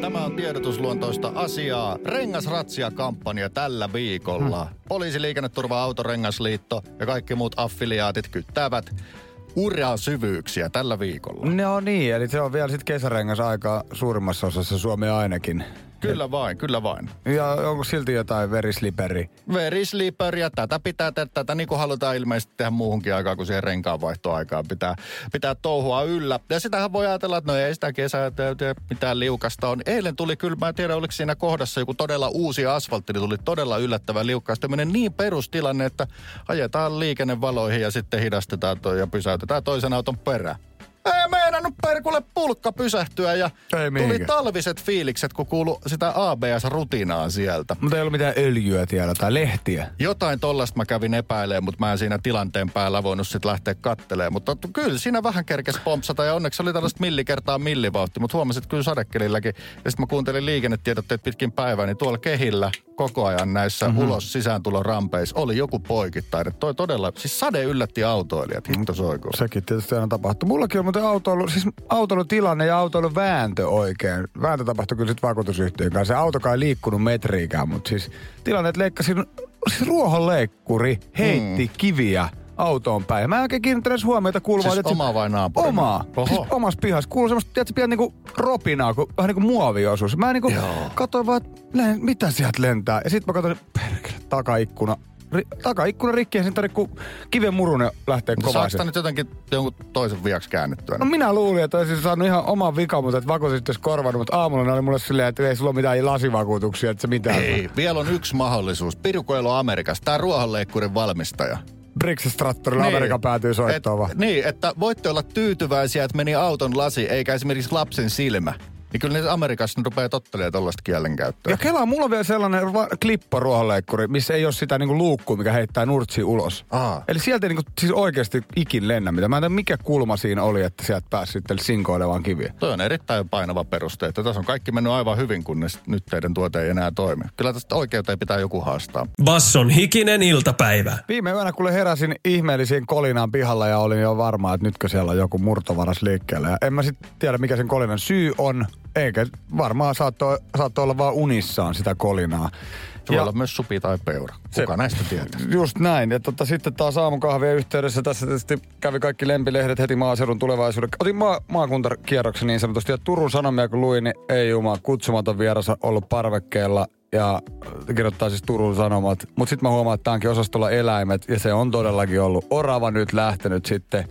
Tämä on tiedotusluontoista asiaa. Rengasratsia-kampanja tällä viikolla. Hmm. Poliisi, liikenneturva, autorengasliitto ja kaikki muut affiliaatit kyttäävät uraa syvyyksiä tällä viikolla. No niin, eli se on vielä sitten kesärengas aika suurimmassa osassa Suomea ainakin. Kyllä vain, kyllä vain. Ja onko silti jotain verisliperi? Verisliperi ja tätä pitää tehdä, tätä niin kuin halutaan ilmeisesti tehdä muuhunkin aikaan kuin siihen renkaanvaihtoaikaan pitää, pitää touhua yllä. Ja sitähän voi ajatella, että no ei sitä kesää mitään liukasta on. Eilen tuli kyllä, mä en tiedä oliko siinä kohdassa joku todella uusi asfaltti, niin tuli todella yllättävän liukkaasti. Tämmöinen niin perustilanne, että ajetaan liikennevaloihin ja sitten hidastetaan toi ja pysäytetään toisen auton perään ei meinannut perkulle pulkka pysähtyä ja ei tuli talviset fiilikset, kun kuulu sitä ABS-rutinaa sieltä. Mutta ei ollut mitään öljyä tiellä tai lehtiä. Jotain tollasta mä kävin epäilemään, mutta mä en siinä tilanteen päällä voinut sitten lähteä kattelemaan. Mutta kyllä siinä vähän kerkes pompsata ja onneksi oli tällaista millikertaa millivauhti, mutta huomasit kyllä sadekelilläkin. Ja sitten mä kuuntelin liikennetiedotteet pitkin päivää, niin tuolla kehillä koko ajan näissä mm-hmm. ulos sisääntulorampeissa rampeissa oli joku poikittain. Toi todella, siis sade yllätti autoilijat, hitto soiko. Sekin tietysti aina tapahtuu. Mullakin on muuten autoilu, siis autoilutilanne ja autoilun vääntö oikein. Vääntö tapahtui kyllä sitten vakuutusyhtiön kanssa. Se autokaan ei liikkunut metriikään, mutta siis tilanne, että leikkasin, siis ruohonleikkuri heitti mm. kiviä autoon päin. Mä en oikein kiinnittänyt huomiota kuuluvaa. Siis omaa vai naapuri? Omaa. Oho. Siis omassa pihassa. Kuuluu semmoista, tiedätkö, pian niinku ropinaa, kun, vähän niinku muoviosuus. Mä niinku katsoin vaan, että mitä sieltä lentää. Ja sitten mä katsoin, perkele, takaikkuna ri, takaikkuna rikki ja sitten kun kiven murunen lähtee no, kovaa. Saako nyt jotenkin jonkun toisen viaksi käännettyä? No minä luulin, että olisin saanut ihan oman vikan, mutta että vakuutus olisi korvannut, mutta aamulla ne oli mulle silleen, että ei sulla ole mitään lasivakuutuksia, että se mitään. Ei, vielä on yksi mahdollisuus. Pirukoelo Amerikasta, tämä ruohonleikkurin valmistaja. Brixis Trattorilla niin, Amerikan päätyy soittamaan. Niin, että voitte olla tyytyväisiä, että meni auton lasi, eikä esimerkiksi lapsen silmä. Niin kyllä ne Amerikassa ne rupeaa tottelemaan tuollaista kielenkäyttöä. Ja Kela, mulla on vielä sellainen va- klipparuohonleikkuri, missä ei ole sitä niinku luukkua, mikä heittää nurtsi ulos. Aa. Eli sieltä ei niinku, siis oikeasti ikin lennä mitä. Mä en tiedä, mikä kulma siinä oli, että sieltä pääsi sitten sinkoilemaan kiviä. Toi on erittäin painava peruste, että tässä on kaikki mennyt aivan hyvin, kunnes nyt teidän tuote ei enää toimi. Kyllä tästä oikeuteen pitää joku haastaa. Basson hikinen iltapäivä. Viime yönä, kun heräsin ihmeellisiin kolinaan pihalla ja olin jo varma, että nytkö siellä on joku murtovaras liikkeellä. Ja en mä sitten tiedä, mikä sen kolinan syy on. Eikä varmaan saattoi, saattoi olla vaan unissaan sitä kolinaa. Se voi olla myös supi tai peura. Kuka se, näistä tietää? Just näin. Ja tota, sitten taas aamukahvien yhteydessä tässä tietysti kävi kaikki lempilehdet heti maaseudun tulevaisuuden. Otin maa, maakuntakierroksen niin sanotusti. Ja Turun Sanomia kun luin, niin ei juma, kutsumaton vieras ollut parvekkeella ja kirjoittaa siis Turun Sanomat. Mutta sitten mä huomaan, että tämäkin osastolla eläimet ja se on todellakin ollut. Orava nyt lähtenyt sitten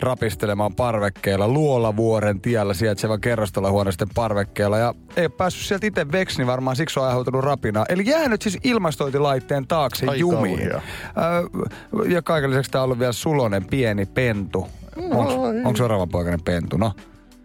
rapistelemaan parvekkeella Luolavuoren tiellä sijaitsevan kerrostalohuoneisten parvekkeella. Ja ei päässyt sieltä itse veksi, niin varmaan siksi on aiheutunut rapinaa. Eli jäänyt siis ilmastointilaitteen taakse Ai jumiin. Äh, ja kaiken lisäksi tämä on ollut vielä sulonen pieni pentu. Onko se oravan poikainen pentu? No.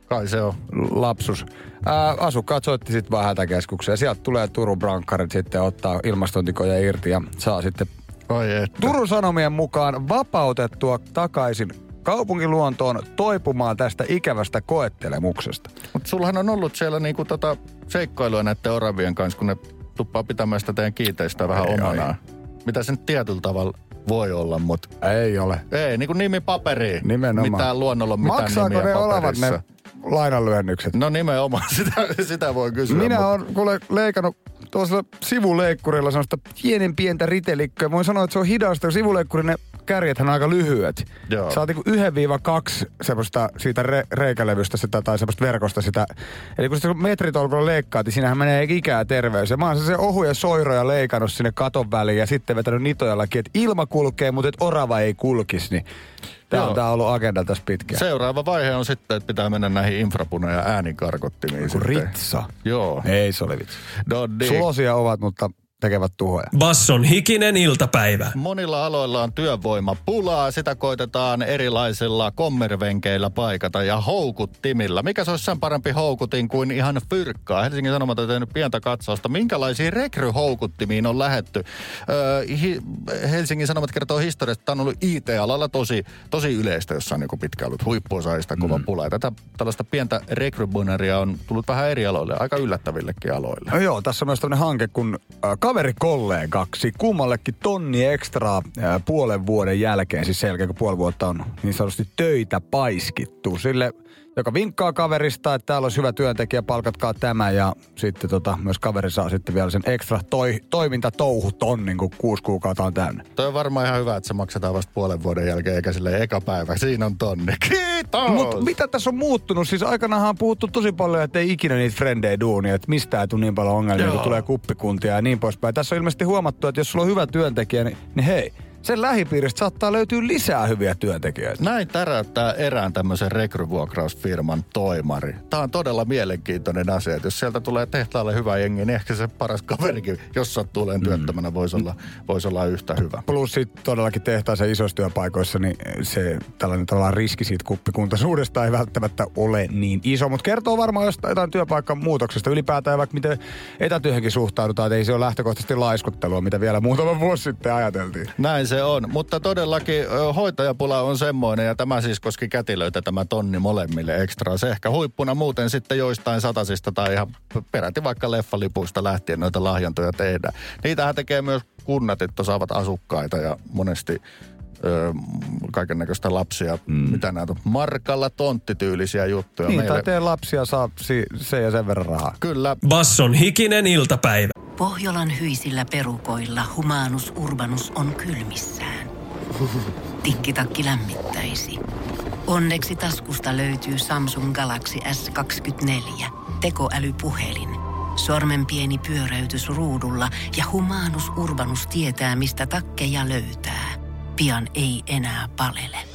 Kai se on. Lapsus. Ää, asukkaat soitti sitten vaan hätäkeskukseen. Sieltä tulee Turun Brankkarit sitten ottaa ilmastointikoja irti ja saa sitten Oi että. Turun Sanomien mukaan vapautettua takaisin kaupunkiluontoon toipumaan tästä ikävästä koettelemuksesta. Mutta sullahan on ollut siellä niinku tota seikkailua näiden oravien kanssa, kun ne tuppaa pitämään sitä teidän kiinteistöä vähän ei, omanaan. Ei. Mitä se nyt tietyllä tavalla voi olla, mutta... Ei ole. Ei, niin kuin nimi paperiin. Nimenomaan. Mitään luonnolla on mitään Maksaako nimiä ne paperissa. olevat ne lainanlyhennykset? No nimenomaan, sitä, sitä voi kysyä. Minä olen kuule leikannut tuossa sivuleikkurilla sellaista pienen pientä ritelikköä. Voin sanoa, että se on hidasta. Sivuleikkuri ne kärjethän on aika lyhyet. Joo. Oot niinku yhden viiva kaksi semmoista siitä re- reikälevystä sitä, tai semmoista verkosta sitä. Eli kun sitä metritolkulla leikkaat, niin siinähän menee ikää terveys. Ja mä oon se ohuja soiroja leikannut sinne katon väliin ja sitten vetänyt nitojallakin, että ilma kulkee, mutta et orava ei kulkisi. Niin Tämä on, tää on ollut agenda tässä pitkään. Seuraava vaihe on sitten, että pitää mennä näihin infrapuna- ja äänikarkottimiin. Ritsa. Joo. Ei se ole vitsi. No, niin. Sulosia ovat, mutta tekevät tuhoja. Basson hikinen iltapäivä. Monilla aloilla on työvoimapulaa. Sitä koitetaan erilaisilla kommervenkeillä paikata ja houkuttimilla. Mikä se olisi sen parempi houkutin kuin ihan fyrkkaa? Helsingin Sanomat on tehnyt pientä katsausta. Minkälaisiin rekryhoukuttimiin on lähetty? Öö, hi- Helsingin Sanomat kertoo historiasta, että tämä on ollut IT-alalla tosi, tosi yleistä, jossa on niin pitkään ollut huippuosaajista kova pula. Ja tätä tällaista pientä rekrybonaria on tullut vähän eri aloille, aika yllättävillekin aloille. No joo, tässä on myös tämmöinen hanke, kun äh, kaverikollegaksi kummallekin tonni ekstraa puolen vuoden jälkeen, siis sen jälkeen kun puoli vuotta on niin sanotusti töitä paiskittu. Sille, joka vinkkaa kaverista, että täällä olisi hyvä työntekijä, palkatkaa tämä ja sitten tota, myös kaveri saa sitten vielä sen ekstra toi, toimintatouhutonnin, kun kuusi kuukautta on täynnä. Toi on varmaan ihan hyvä, että se maksetaan vasta puolen vuoden jälkeen, eikä sille eka päivä. Siinä on tonni. Kiitos! Mutta mitä tässä on muuttunut? Siis aikanaanhan on puhuttu tosi paljon, että ei ikinä niitä frendejä duunia, että mistä ei tule niin paljon ongelmia, kun Joo. tulee kuppikuntia ja niin poispäin. Tässä on ilmeisesti huomattu, että jos sulla on hyvä työntekijä, niin, niin hei, sen lähipiiristä saattaa löytyä lisää hyviä työntekijöitä. Näin täräyttää erään tämmöisen rekryvuokrausfirman toimari. Tämä on todella mielenkiintoinen asia, että jos sieltä tulee tehtaalle hyvä jengi, niin ehkä se paras kaverikin, jos sattuu olemaan työttömänä, voisi olla, voisi olla yhtä hyvä. Plus sit todellakin tehtaissa isoissa työpaikoissa, niin se tällainen tavallaan riski siitä kuppikuntaisuudesta ei välttämättä ole niin iso. Mutta kertoo varmaan jostain jotain työpaikan muutoksesta. Ylipäätään vaikka miten etätyöhönkin suhtaudutaan, että ei se ole lähtökohtaisesti laiskuttelua, mitä vielä muutama vuosi sitten ajateltiin. Näin se on, mutta todellakin hoitajapula on semmoinen, ja tämä siis koski kätilöitä tämä tonni molemmille ekstra. Se ehkä huippuna muuten sitten joistain satasista tai ihan peräti vaikka leffalipuista lähtien noita lahjantoja tehdään. Niitähän tekee myös kunnat, että saavat asukkaita ja monesti kaiken näköistä lapsia, mm. mitä näitä on, markalla tonttityylisiä juttuja. Niin, meille. tai tee lapsia saa si- se ja sen verran rahaa. Kyllä, Basson hikinen iltapäivä. Pohjolan hyisillä perukoilla humanus urbanus on kylmissään. Tikkitakki lämmittäisi. Onneksi taskusta löytyy Samsung Galaxy S24. Tekoälypuhelin. Sormen pieni pyöräytys ruudulla ja humanus urbanus tietää, mistä takkeja löytää. Pian ei enää palele.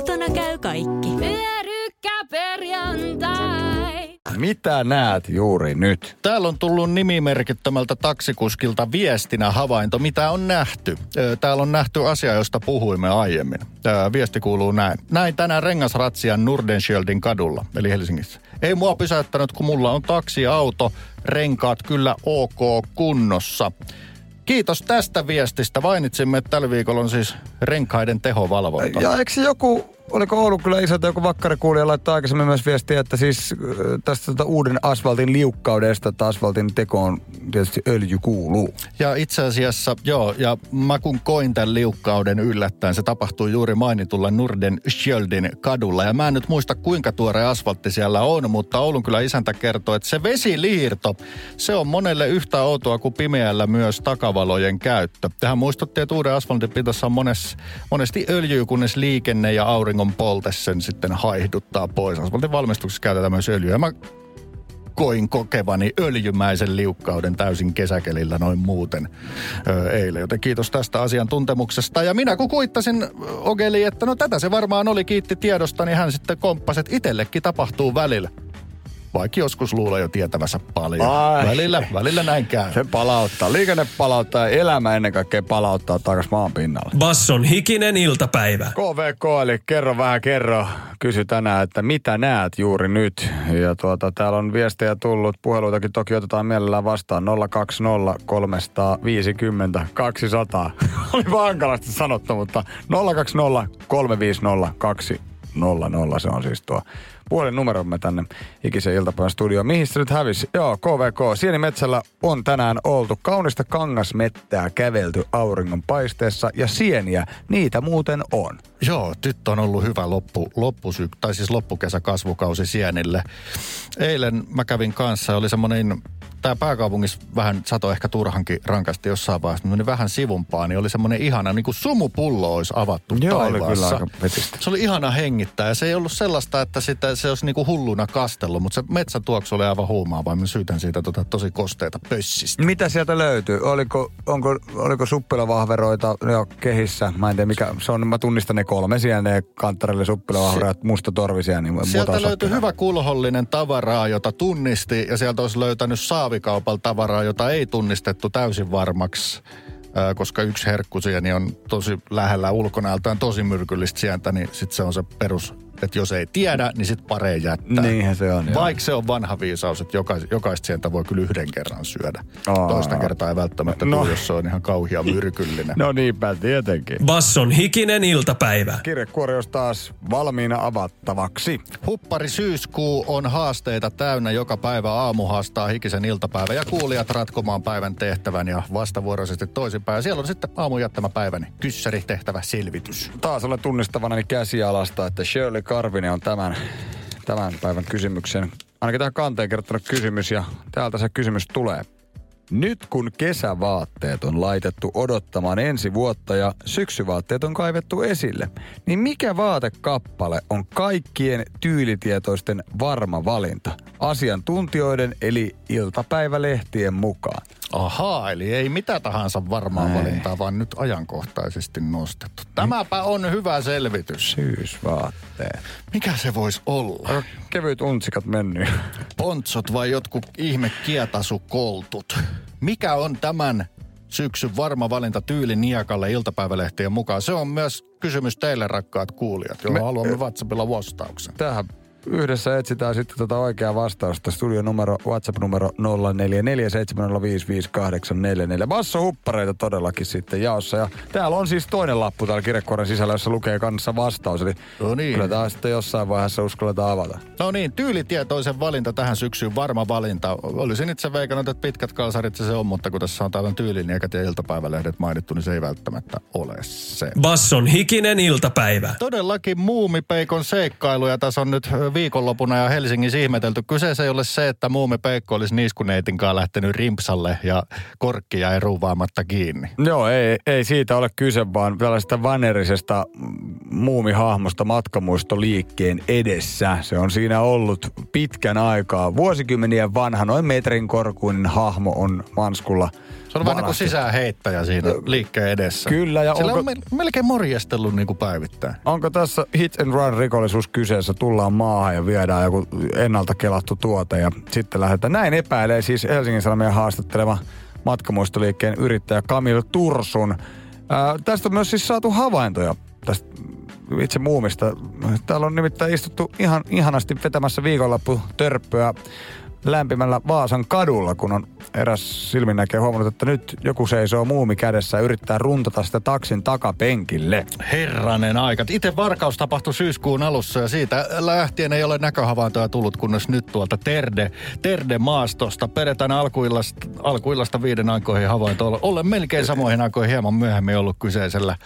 Kotona käy kaikki. Pyörykkäperjantai. Mitä näet juuri nyt? Täällä on tullut nimimerkittömältä taksikuskilta viestinä havainto, mitä on nähty. Täällä on nähty asia, josta puhuimme aiemmin. Viesti kuuluu näin. Näin tänään rengasratsian Nordenskjöldin kadulla, eli Helsingissä. Ei mua pysäyttänyt, kun mulla on taksiauto, renkaat kyllä ok kunnossa. Kiitos tästä viestistä. Mainitsimme, että tällä viikolla on siis renkaiden tehovalvonta. Ja eikö joku, oliko Oulun kyllä isältä joku vakkarikuulija laittaa aikaisemmin myös viestiä, että siis äh, tästä tota uuden asfaltin liukkaudesta, että asfaltin tekoon tietysti öljy kuuluu. Ja itse asiassa, joo, ja mä kun koin tämän liukkauden yllättäen, se tapahtui juuri mainitulla Norden Schjöldin kadulla. Ja mä en nyt muista kuinka tuore asfaltti siellä on, mutta Oulun kyllä isäntä kertoo, että se vesiliirto, se on monelle yhtä outoa kuin pimeällä myös takavalojen käyttö. Tähän muistuttiin, että uuden asfaltin pitäisi on mones, monesti öljyä, kunnes liikenne ja auringon polte sen sitten haihduttaa pois. Asfaltin valmistuksessa käytetään myös öljyä. Mä koin kokevani öljymäisen liukkauden täysin kesäkelillä noin muuten ö, eilen. Joten kiitos tästä asiantuntemuksesta. Ja minä kun kuittasin Ogeli, että no tätä se varmaan oli, kiitti tiedosta, niin hän sitten komppasi, että itsellekin tapahtuu välillä. Vaikka joskus luulee jo tietävänsä paljon. Ai. Välillä, välillä näin käy. Se palauttaa. Liikenne palauttaa ja elämä ennen kaikkea palauttaa takas maan pinnalle. Basson hikinen iltapäivä. KVK, eli kerro vähän kerro, kysy tänään, että mitä näet juuri nyt. Ja tuota, täällä on viestejä tullut, puheluitakin toki otetaan mielellään vastaan 020 350 200. Oli hankalasti sanottu, mutta 020 350 200 se on siis tuo puhelinnumeromme tänne ikisen iltapäivän studioon. Mihin se nyt hävisi? Joo, KVK. Sienimetsällä on tänään oltu kaunista kangasmettää kävelty auringon paisteessa ja sieniä, niitä muuten on. Joo, nyt on ollut hyvä loppu, loppusyk, tai siis loppukesä kasvukausi sienille. Eilen mä kävin kanssa, oli semmoinen tämä pääkaupungissa vähän sato ehkä turhankin rankasti jossain vaiheessa, meni vähän sivumpaa, niin oli semmoinen ihana, niin kuin sumupullo olisi avattu Joo, oli taivaassa. kyllä aika vetistä. Se oli ihana hengittää ja se ei ollut sellaista, että sitä, se olisi niinku hulluna kastellut, mutta se metsätuoksu oli aivan huumaava. Mä syytän siitä tota, tosi kosteita pössistä. Mitä sieltä löytyy? Oliko, onko, oliko suppilavahveroita jo kehissä? Mä en tiedä mikä, se on, mä tunnistan ne kolme siellä, ne kanttarille suppilavahveroita, mustatorvisia. Niin Sieltä löytyi hyvä kulhollinen tavaraa, jota tunnisti, ja sieltä olisi löytänyt saavikaupalla tavaraa, jota ei tunnistettu täysin varmaksi. Koska yksi herkkusieni on tosi lähellä ulkonäöltään tosi myrkyllistä sientä, niin sitten se on se perus, että jos ei tiedä, niin sitten pareen jättää. Niinhän se on, joo. Vaikka se on vanha viisaus, että jokais, jokaista sientä voi kyllä yhden kerran syödä. Aa. Toista kertaa ei välttämättä No. tule, jos se on ihan kauhia myrkyllinen. No niinpä, tietenkin. Basson hikinen iltapäivä. Kirjekuori olisi taas valmiina avattavaksi. Huppari syyskuu on haasteita täynnä. Joka päivä aamu haastaa hikisen iltapäivä ja kuulijat ratkomaan päivän tehtävän ja vastavuoroisesti toisinpäin. Ja siellä on sitten aamun jättämä päiväni kyssäri tehtävä selvitys. Taas olen tunnistavanani käsialasta, että Shirley Karvinen on tämän, tämän päivän kysymyksen, ainakin tähän kanteen kertonut kysymys ja täältä se kysymys tulee. Nyt kun kesävaatteet on laitettu odottamaan ensi vuotta ja syksyvaatteet on kaivettu esille, niin mikä vaatekappale on kaikkien tyylitietoisten varma valinta? Asiantuntijoiden eli iltapäivälehtien mukaan. Ahaa, eli ei mitä tahansa varmaa Ei. valintaa, vaan nyt ajankohtaisesti nostettu. Tämäpä on hyvä selvitys. Syysvaatteet. Mikä se voisi olla? Aika kevyt untsikat mennyt. Pontsot vai jotkut ihme kietasukoltut? Mikä on tämän syksyn varma valinta tyyli Niakalle iltapäivälehtien mukaan? Se on myös kysymys teille, rakkaat kuulijat, johon Me- haluamme WhatsAppilla vastauksen. Tähän yhdessä etsitään sitten tota oikeaa vastausta. Studion numero, WhatsApp-numero 0447055844. Basso huppareita todellakin sitten jaossa. Ja täällä on siis toinen lappu täällä kirjekuoren sisällä, jossa lukee kanssa vastaus. Eli No niin. kyllä tämä sitten jossain vaiheessa uskalletaan avata. No niin, tyylitietoisen valinta tähän syksyyn, varma valinta. Olisin itse veikannut, että pitkät kalsarit se, se on, mutta kun tässä on täällä tyyliniekat ja iltapäivälehdet mainittu, niin se ei välttämättä ole se. Basson hikinen iltapäivä. Todellakin muumipeikon seikkailuja tässä on nyt viikonlopuna ja Helsingissä ihmetelty. Kyseessä ei ole se, että muumipeikko olisi niiskuneitin kanssa lähtenyt rimpsalle ja korkkia ei ruuvaamatta kiinni. Joo, ei, ei siitä ole kyse, vaan tällaista vanerisesta muumihahmosta matkamuistoliikkeen edessä. Se on siinä ollut pitkän aikaa. Vuosikymmenien vanha, noin metrin korkuinen hahmo on Manskulla. Se on vähän niin kuin sisäänheittäjä siinä liikkeen edessä. Kyllä, ja Sillä onko- on mel- melkein morjestellut niin kuin päivittäin. Onko tässä hit and run rikollisuus kyseessä? Tullaan maahan ja viedään joku ennalta kelattu tuote ja sitten lähdetään. Näin epäilee siis Helsingin Sanomien haastattelema matkamuistoliikkeen yrittäjä Kamil Tursun. Ää, tästä on myös siis saatu havaintoja tästä itse muumista. Täällä on nimittäin istuttu ihan ihanasti vetämässä viikonloppu törppöä lämpimällä Vaasan kadulla, kun on eräs silminnäkijä huomannut, että nyt joku seisoo muumi kädessä ja yrittää runtata sitä taksin takapenkille. Herranen aika. Itse varkaus tapahtui syyskuun alussa ja siitä lähtien ei ole näköhavaintoja tullut, kunnes nyt tuolta Terde, Terde maastosta perjantaina alkuillasta, alkuillasta viiden aikoihin havainto. Olen melkein samoihin aikoihin hieman myöhemmin ollut kyseisellä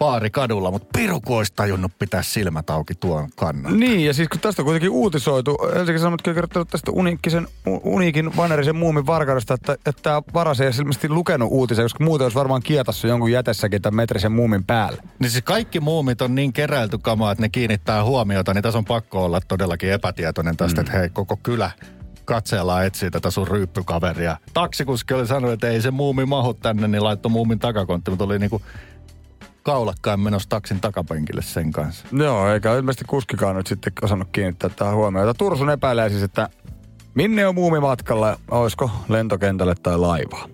baarikadulla, mutta piruku olisi tajunnut pitää silmät auki tuon kannan. Niin, ja siis kun tästä on kuitenkin uutisoitu, Helsingin Sanomat on kertonut tästä uniikkisen, uniikin vanerisen muumin varkaudesta, että, että tämä varas ei ilmeisesti lukenut uutisia, koska muuten olisi varmaan kietassa jonkun jätessäkin tämän metrisen muumin päälle. Niin siis kaikki muumit on niin keräilty kamaa, että ne kiinnittää huomiota, niin tässä on pakko olla todellakin epätietoinen tästä, mm. että hei, koko kylä katseella etsii tätä sun ryyppykaveria. Taksikuski oli sanonut, että ei se muumi mahu tänne, niin laittoi muumin takakontti, mutta oli niinku kaulakkaan menossa taksin takapenkille sen kanssa. Joo, eikä ilmeisesti kuskikaan nyt sitten osannut kiinnittää tähän huomiota. Tursun epäilee siis, että minne on muumi matkalla, olisiko lentokentälle tai laivaa.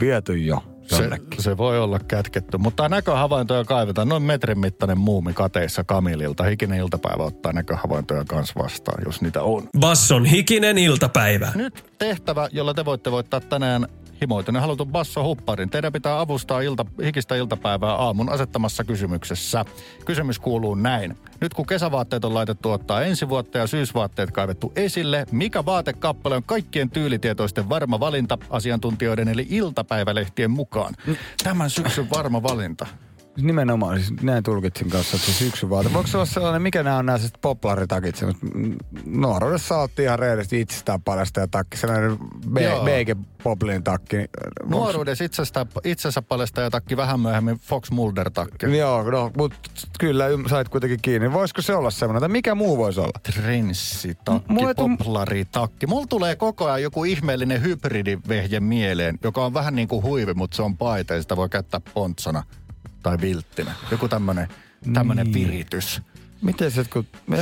Viety jo Se, se voi olla kätketty, mutta näköhavaintoja kaivetaan. Noin metrin mittainen muumi kateissa Kamililta. Hikinen iltapäivä ottaa näköhavaintoja kanssa vastaan, jos niitä on. Basson hikinen iltapäivä. Nyt tehtävä, jolla te voitte voittaa tänään himoitun ja halutun basso hupparin. Teidän pitää avustaa ilta, hikistä iltapäivää aamun asettamassa kysymyksessä. Kysymys kuuluu näin. Nyt kun kesävaatteet on laitettu ottaa ensi vuotta ja syysvaatteet kaivettu esille, mikä vaatekappale on kaikkien tyylitietoisten varma valinta asiantuntijoiden eli iltapäivälehtien mukaan? Tämän syksyn varma valinta. Nimenomaan, siis näin tulkitsin kanssa, että se syksyvaate. Voiko se olla sellainen, mikä nämä on nämä sellaiset poplaritakit? mm, Nuoruudessa oltiin ihan reellisesti itsestään paljasta ja takki, sellainen Joo. BG Poplin takki. Nuoruudessa itsestä, itsensä paljastaja takki vähän myöhemmin Fox Mulder takki. Joo, no, mutta kyllä sait kuitenkin kiinni. Voisiko se olla semmoinen, tai mikä muu voisi olla? Mulle tum- poplaritakki. Mulla tulee koko ajan joku ihmeellinen hybridivehje mieleen, joka on vähän niin kuin huivi, mutta se on paita ja sitä voi käyttää pontsona tai vilttinä. Joku tämmönen, tämmönen Niin. viritys. Miten se, kun me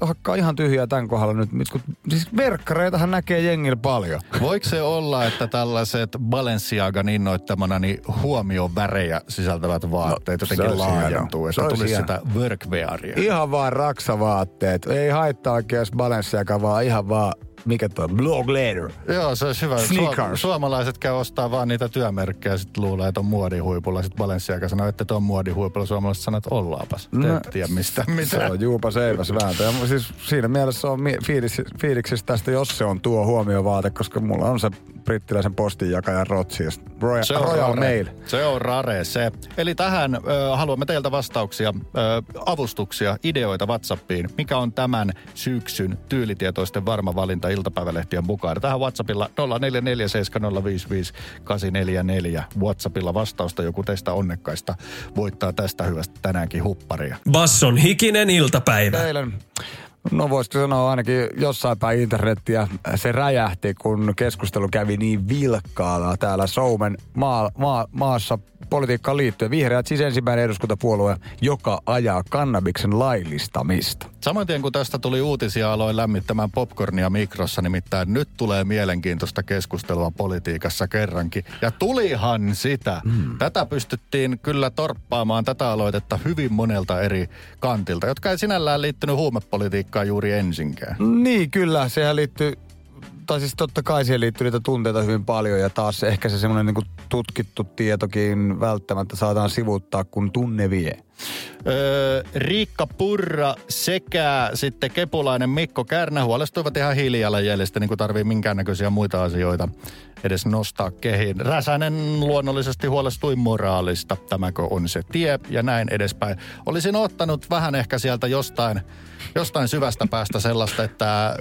hakkaa ihan tyhjää tämän kohdalla nyt, kun, siis verkkareitahan näkee jengillä paljon. Voiko se olla, että tällaiset Balenciagan innoittamana niin huomioon värejä sisältävät vaatteet No, jotenkin laajentuu, että tulisi hienoa. sitä workwearia? Ihan vaan raksavaatteet. Ei haittaa oikein jos Balenciaga, vaan ihan vaan, mikä tuo, blog leather. Joo, se olisi hyvä. Sneakers. suomalaiset käy ostaa vaan niitä työmerkkejä ja sitten luulee, että on muodihuipulla. Sitten Balenciaga sanoo, että on muodihuipulla. Suomalaiset sanoo, että ollaapas. Te No, ette tiedä mistä Se mitään. on juupa seiväs vääntö. Ja siis siinä mielessä on mi- fiilis, fiiliksissä tästä, jos se on tuo huomiovaate, koska mulla on se brittiläisen postinjakajan rotsi. ja sit Royal, Se on Royal rare. Mail. Se on rare se. Eli tähän ö, haluamme teiltä vastauksia, ö, avustuksia, ideoita WhatsAppiin. Mikä on tämän syksyn tyylitietoisten varma valinta iltapäivälehtien mukaan? Tähän WhatsAppilla 0447055844. WhatsAppilla vastausta joku teistä onnekkaista voittaa tästä hyvästä tänäänkin hupparia. Basson hikinen iltapäivä. Eilen, no voisiko sanoa ainakin jossain päin internettiä, se räjähti, kun keskustelu kävi niin vilkkaana täällä Suomen maa, maa, maassa politiikkaan liittyen. Vihreät siis ensimmäinen eduskuntapuolue, joka ajaa kannabiksen laillistamista. Samoin tien kun tästä tuli uutisia, aloin lämmittämään popcornia mikrossa, nimittäin nyt tulee mielenkiintoista keskustelua politiikassa kerrankin. Ja tulihan sitä. Mm. Tätä pystyttiin kyllä torppaamaan tätä aloitetta hyvin monelta eri kantilta, jotka ei sinällään liittynyt huumepolitiikkaan juuri ensinkään. Niin, kyllä. Sehän liittyy, tai siis totta kai siihen liittyy niitä tunteita hyvin paljon ja taas ehkä se semmoinen niin tutkittu tietokin välttämättä saadaan sivuuttaa, kun tunne vie. Öö, Riikka Purra sekä sitten kepulainen Mikko Kärnä huolestuivat ihan hiilijalanjäljestä, niin kuin tarvii minkäännäköisiä muita asioita edes nostaa kehiin. Räsänen luonnollisesti huolestui moraalista, tämäkö on se tie ja näin edespäin. Olisin ottanut vähän ehkä sieltä jostain, jostain syvästä päästä sellaista, että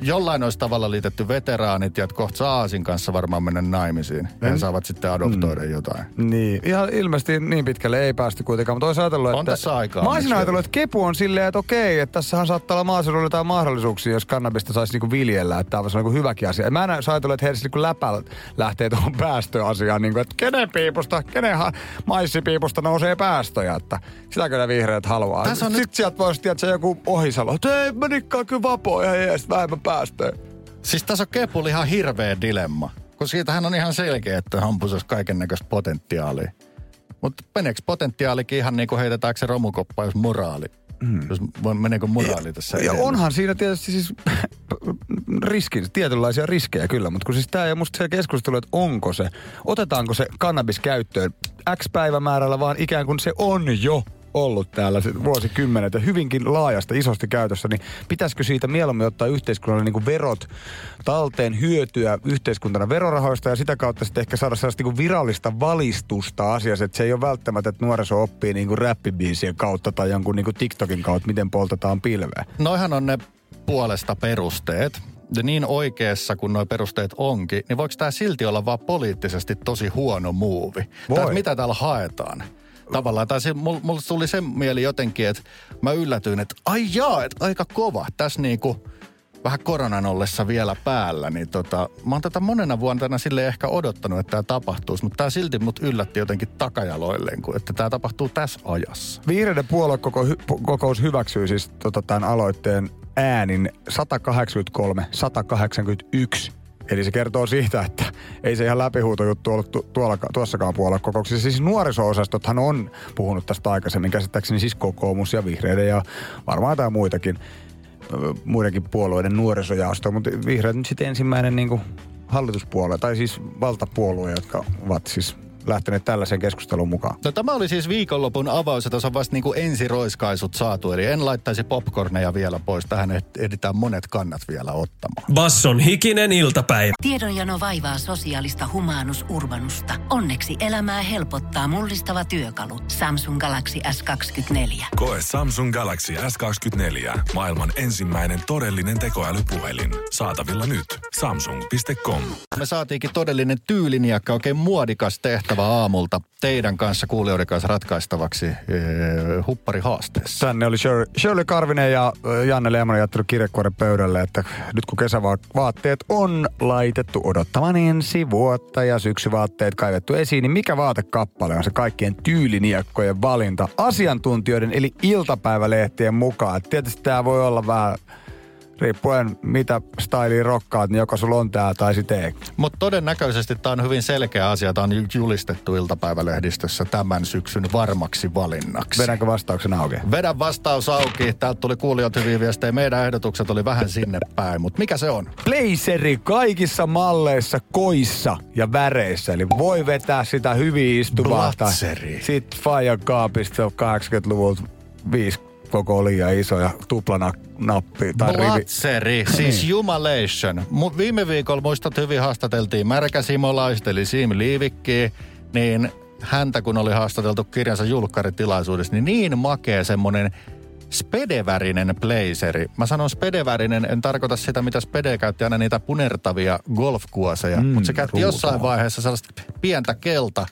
jollain olisi tavalla liitetty veteraanit ja että kohta saa Aasin kanssa varmaan mennä naimisiin. Ja he saavat sitten adoptoida mm. jotain. Niin, ihan ilmeisesti niin pitkälle ei päästy kuitenkaan, mutta olisi ajatellut, On että... tässä aikaa Mä olisin ajatellut, että Kepu on silleen, että okei, että tässähän saattaa olla maaseudulla jotain mahdollisuuksia, jos kannabista saisi niinku viljellä, että tämä olisi niinku hyväkin asia. Mä en olisi ajatellut, että heidän niinku läpä lähtee tuohon päästöasiaan, niinku, että kenen piipusta, kenen ha- maissipiipusta nousee päästöjä, että sitä kyllä vihreät haluaa. Tässä on Sitten nyt- sieltä voisi tietää joku ohisalo, että ei, mä nikkaan kyllä vapoja ja jees, vähemmän päästöjä. Siis tässä on Kepuli ihan hirveä dilemma. Kun siitähän on ihan selkeä, että hampusoisi kaiken näköistä potentiaalia. Mutta meneekö potentiaalikin ihan niin kuin heitetäänkö se romukoppa, jos moraali? Mm. Jos meneekö moraali tässä Ja edellä? onhan siinä tietysti siis riski, tietynlaisia riskejä kyllä, mutta kun siis tämä ei musta se keskustelu, että onko se, otetaanko se kannabis käyttöön X päivämäärällä, vaan ikään kuin se on jo ollut täällä vuosikymmenet ja hyvinkin laajasta isosti käytössä, niin pitäisikö siitä mieluummin ottaa yhteiskunnalle niin kuin verot talteen hyötyä yhteiskuntana verorahoista ja sitä kautta sitten ehkä saada sellaista niin kuin virallista valistusta asiassa, että se ei ole välttämättä, että nuoriso oppii niin kuin räppibiisien kautta tai jonkun niin kuin TikTokin kautta, miten poltetaan pilveä. Noihan on ne puolesta perusteet. Ja niin oikeassa kuin nuo perusteet onkin, niin voiko tämä silti olla vaan poliittisesti tosi huono muuvi? Voi. Mitä täällä haetaan? Tavallaan, tai se, mulla mul tuli se mieli jotenkin, että mä yllätyin, että ai jaa, että aika kova. Tässä niinku vähän koronan ollessa vielä päällä, niin tota, mä oon tätä monena vuonna sille ehkä odottanut, että tämä tapahtuisi, mutta tämä silti mut yllätti jotenkin takajaloilleen, kun, että tämä tapahtuu tässä ajassa. Vihreiden puoluekokous hyväksyi siis tota, tämän aloitteen äänin 183-181. Eli se kertoo siitä, että ei se ihan läpihuutojuttu ollut tu- tuolla, tuossakaan puoluekokouksessa. Siis nuoriso-osastothan on puhunut tästä aikaisemmin, käsittääkseni siis kokoomus ja vihreiden ja varmaan jotain muitakin, muidenkin puolueiden nuorisojaosto. Mutta vihreät nyt sitten ensimmäinen niin kuin hallituspuolue, tai siis valtapuolue, jotka ovat siis lähteneet tällaiseen keskusteluun mukaan? No, tämä oli siis viikonlopun avaus, ja tässä on vasta niin kuin ensiroiskaisut saatu. Eli en laittaisi popcorneja vielä pois. Tähän ehditään monet kannat vielä ottamaan. Basson hikinen iltapäivä. Tiedonjano vaivaa sosiaalista humanus urbanusta. Onneksi elämää helpottaa mullistava työkalu. Samsung Galaxy S24. Koe Samsung Galaxy S24. Maailman ensimmäinen todellinen tekoälypuhelin. Saatavilla nyt. Samsung.com. Me saatiinkin todellinen tyyliniakka, oikein muodikas tehtävä aamulta teidän kanssa kuulijoiden kanssa ratkaistavaksi ee, hupparihaasteessa. Tänne oli Shirley, Shirley Karvinen ja ö, Janne Lehmann jättänyt kirjekuoren pöydälle, että nyt kun kesävaatteet on laitettu odottamaan ensi vuotta ja syksyvaatteet kaivettu esiin, niin mikä vaatekappale on se kaikkien tyyliniekkojen valinta asiantuntijoiden eli iltapäivälehtien mukaan? Et tietysti tämä voi olla vähän riippuen mitä styliin rokkaat, niin joko sulla on tää tai sit ei. Mutta todennäköisesti tämä on hyvin selkeä asia. Tämä on julistettu iltapäivälehdistössä tämän syksyn varmaksi valinnaksi. Vedänkö vastauksen auki? Vedä vastaus auki. Täältä tuli kuulijoilta hyviä viestejä. Meidän ehdotukset oli vähän sinne päin, mutta mikä se on? Blazeri kaikissa malleissa, koissa ja väreissä. Eli voi vetää sitä hyvin istuvaa. tai Blazeri. Sitten Fajan kaapista 80-luvulta viisi koko liian iso ja tuplanappi tai rivi. Blatzeri, siis Jumalation. Mu- viime viikolla muistat hyvin haastateltiin Märkä Simolaista, eli Siim Liivikkiä, niin häntä kun oli haastateltu kirjansa julkkaritilaisuudessa, niin niin makea semmonen spedevärinen blazeri. Mä sanon spedevärinen, en tarkoita sitä, mitä spede käytti aina niitä punertavia golfkuoseja, mm, mutta se käytti ruutua. jossain vaiheessa sellaista pientä kelta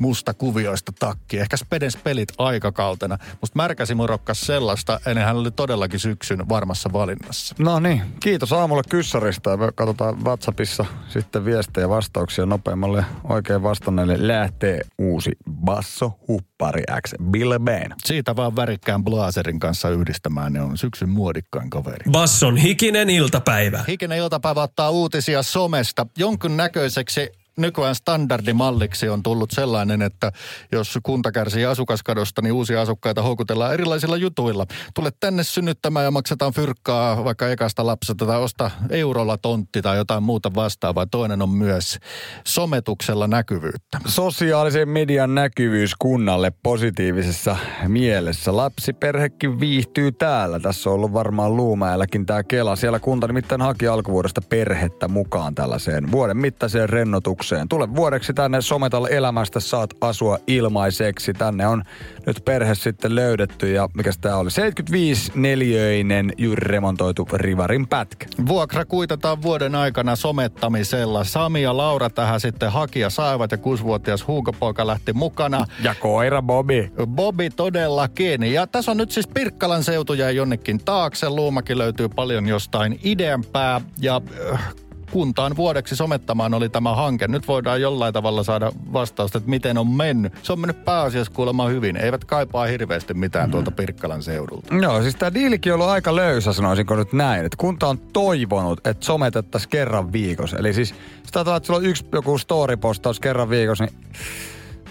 musta kuvioista takki. Ehkä Spedens pelit aikakautena. Musta Märkäsimo rokkas sellaista, ennen hän oli todellakin syksyn varmassa valinnassa. No niin, kiitos aamulla kyssarista. Me katsotaan WhatsAppissa sitten viestejä ja vastauksia nopeammalle oikein vastanneelle lähtee uusi Basso Huppari X Bill Bain. Siitä vaan värikkään blazerin kanssa yhdistämään, ne on syksyn muodikkain kaveri. Basson hikinen iltapäivä. Hikinen iltapäivä ottaa uutisia somesta. Jonkun näköiseksi nykyään standardimalliksi on tullut sellainen, että jos kunta kärsii asukaskadosta, niin uusia asukkaita houkutellaan erilaisilla jutuilla. Tule tänne synnyttämään ja maksetaan fyrkkaa vaikka ekasta lapsesta tai osta eurolla tontti tai jotain muuta vastaavaa. Toinen on myös sometuksella näkyvyyttä. Sosiaalisen median näkyvyys kunnalle positiivisessa mielessä. Lapsiperhekin viihtyy täällä. Tässä on ollut varmaan Luumäelläkin tämä Kela. Siellä kunta nimittäin haki alkuvuodesta perhettä mukaan tällaiseen vuoden mittaiseen rennotukseen. Tule vuodeksi tänne Sometalle elämästä, saat asua ilmaiseksi. Tänne on nyt perhe sitten löydetty ja mikä tämä oli? 75 neliöinen juuri remontoitu Rivarin pätkä. Vuokra kuitataan vuoden aikana somettamisella. Sami ja Laura tähän sitten hakija saivat ja kuusivuotias Huuko-poika lähti mukana. Ja koira Bobby. Bobby todellakin. Ja tässä on nyt siis Pirkkalan seutu jäi jonnekin taakse. Luumakin löytyy paljon jostain idempää. Ja äh, kuntaan vuodeksi somettamaan oli tämä hanke. Nyt voidaan jollain tavalla saada vastausta, että miten on mennyt. Se on mennyt pääasiassa kuulemma hyvin. Eivät kaipaa hirveästi mitään tuolta Pirkkalan seudulta. Joo, siis tämä diilikin on ollut aika löysä, sanoisinko nyt näin. Että kunta on toivonut, että sometettaisiin kerran viikossa. Eli siis sitä että sulla on yksi joku story-postaus kerran viikossa, niin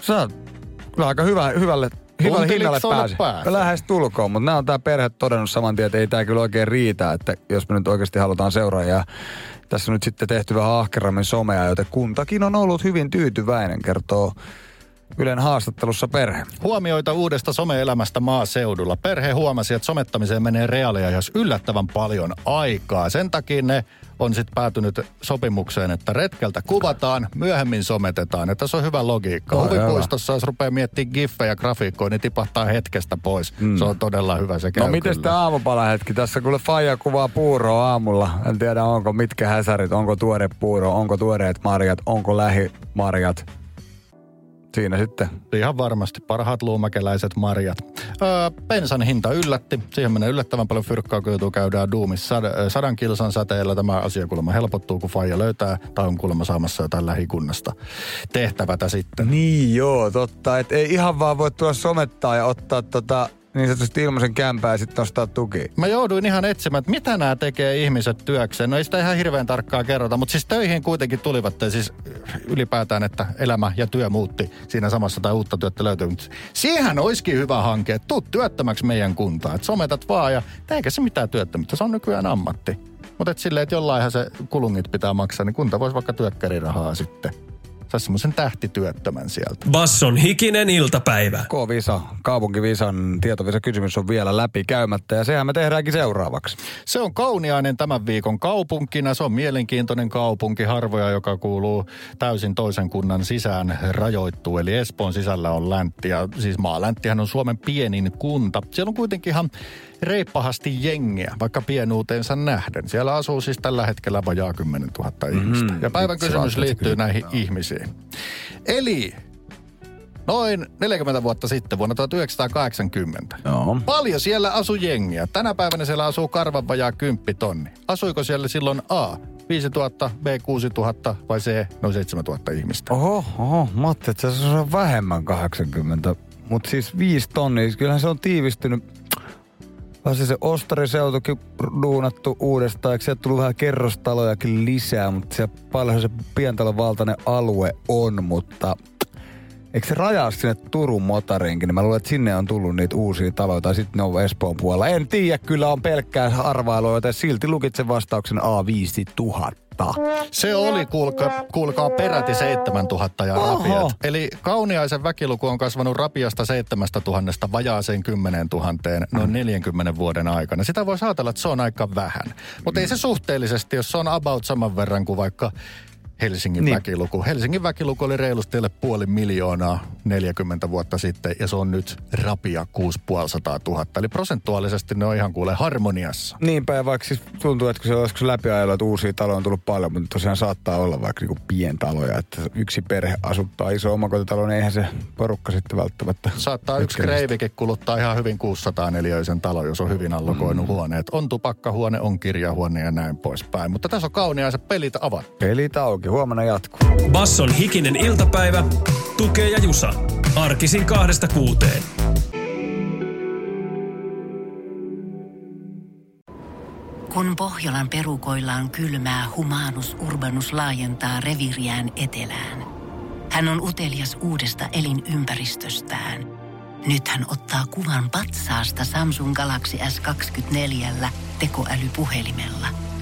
se on kyllä aika hyvä, hyvälle Hyvälle Tunti hinnalle pääsee. Lähes tulkoon, mutta nämä on tämä perhe todennut saman tien, että ei tämä kyllä oikein riitä, että jos me nyt oikeasti halutaan seuraajia. Tässä on nyt sitten tehty vähän ahkerammin somea, joten kuntakin on ollut hyvin tyytyväinen, kertoo Ylen haastattelussa perhe. Huomioita uudesta some-elämästä maaseudulla. Perhe huomasi, että somettamiseen menee reaaliajassa yllättävän paljon aikaa. Sen takia ne on sitten päätynyt sopimukseen, että retkeltä kuvataan, myöhemmin sometetaan. Että se on hyvä logiikka. Oi, Huvipuistossa, jos rupeaa miettimään giffejä ja grafiikkoja, niin tipahtaa hetkestä pois. Se on todella hyvä, se käy No miten tämä aamupalahetki? Tässä kuule Faija kuvaa puuroa aamulla. En tiedä onko mitkä häsärit, onko tuore puuro, onko tuoreet marjat, onko lähimarjat. Siinä sitten. Ihan varmasti parhaat luumäkeläiset marjat. Öö, pensan hinta yllätti. Siihen menee yllättävän paljon fyrkkaa, kun joutuu käydään duumissa sad- sadan kilsan säteellä. Tämä asia kuulemma helpottuu, kun Faija löytää tai on kuulemma saamassa jotain lähikunnasta tehtävätä sitten. Niin joo, totta. Et ei ihan vaan voi tulla somettaa ja ottaa tota niin sanotusti ilmaisen kämpää ja sitten nostaa tuki. Mä jouduin ihan etsimään, että mitä nämä tekee ihmiset työkseen. No ei sitä ihan hirveän tarkkaa kerrota, mutta siis töihin kuitenkin tulivat ja siis ylipäätään, että elämä ja työ muutti siinä samassa tai uutta työtä löytyy. Siihen olisikin hyvä hanke, että tuu työttömäksi meidän kuntaan. Että sometat vaan ja eikä se mitään työttömyyttä, se on nykyään ammatti. Mutta et silleen, että jollainhan se kulungit pitää maksaa, niin kunta voisi vaikka työkkärirahaa sitten saisi semmoisen tähtityöttömän sieltä. Basson hikinen iltapäivä. K-Visa, kaupunkivisan tietovisa kysymys on vielä läpi käymättä ja sehän me tehdäänkin seuraavaksi. Se on Kauniainen tämän viikon kaupunkina. Se on mielenkiintoinen kaupunki, harvoja, joka kuuluu täysin toisen kunnan sisään rajoittuu. Eli Espoon sisällä on Läntti ja siis Maalänttihän on Suomen pienin kunta. Siellä on kuitenkin ihan reippahasti jengiä, vaikka pienuuteensa nähden. Siellä asuu siis tällä hetkellä vajaa 10 000 ihmistä. Ja päivän kysymys liittyy näihin ihmisiin. Eli noin 40 vuotta sitten, vuonna 1980. Joo. Paljon siellä asuu jengiä. Tänä päivänä siellä asuu karvan vajaa 10 tonni. Asuiko siellä silloin A 5000, B 6000 vai C noin 7000 ihmistä? Oho, oho, mä ajattelin, että se on vähemmän 80. Mutta siis viisi tonnia, kyllähän se on tiivistynyt. Vaan se, se Ostariseutukin duunattu uudestaan, eikö sieltä tullut vähän kerrostalojakin lisää, mutta siellä paljon se pientalovaltainen alue on, mutta eikö se rajaa sinne Turun motariinkin, niin mä luulen, että sinne on tullut niitä uusia taloja, tai sitten ne on Espoon puolella. En tiedä, kyllä on pelkkää arvailua, joten silti lukitsen vastauksen A5000. Se oli, kuulka, kuulkaa, peräti 7000 ja Oho. rapiat. Eli Kauniaisen väkiluku on kasvanut rapiasta 7000 vajaaseen 10 000 noin 40 vuoden aikana. Sitä voi ajatella, että se on aika vähän. Mutta ei se suhteellisesti, jos se on about saman verran kuin vaikka Helsingin Niin. väkiluku. Helsingin väkiluku oli reilusti alle puoli miljoonaa 40 vuotta sitten ja se on nyt rapia 6500 000. Eli prosentuaalisesti ne on ihan kuule harmoniassa. Niinpä, ja vaikka siis tuntuu, että kun se olisiko läpiajalla, että uusia taloja on tullut paljon, mutta tosiaan saattaa olla vaikka niinku pientaloja, että yksi perhe asuttaa iso omakotitalo, niin eihän se porukka sitten välttämättä. Saattaa yksi kreivikin kuluttaa ihan hyvin 600 neliöisen talo, jos on hyvin allokoinut mm. huoneet. On tupakkahuone, on kirjahuone ja näin poispäin. Mutta tässä on kauniaiset pelit avattu. Pelit auki, huomenna jatkuu. Basson hikinen iltapäivä. Tukee ja Jusa. Arkisin kahdesta kuuteen. Kun Pohjolan perukoillaan kylmää, humanus urbanus laajentaa reviriään etelään. Hän on utelias uudesta elinympäristöstään. Nyt hän ottaa kuvan patsaasta Samsung Galaxy S24 tekoälypuhelimella.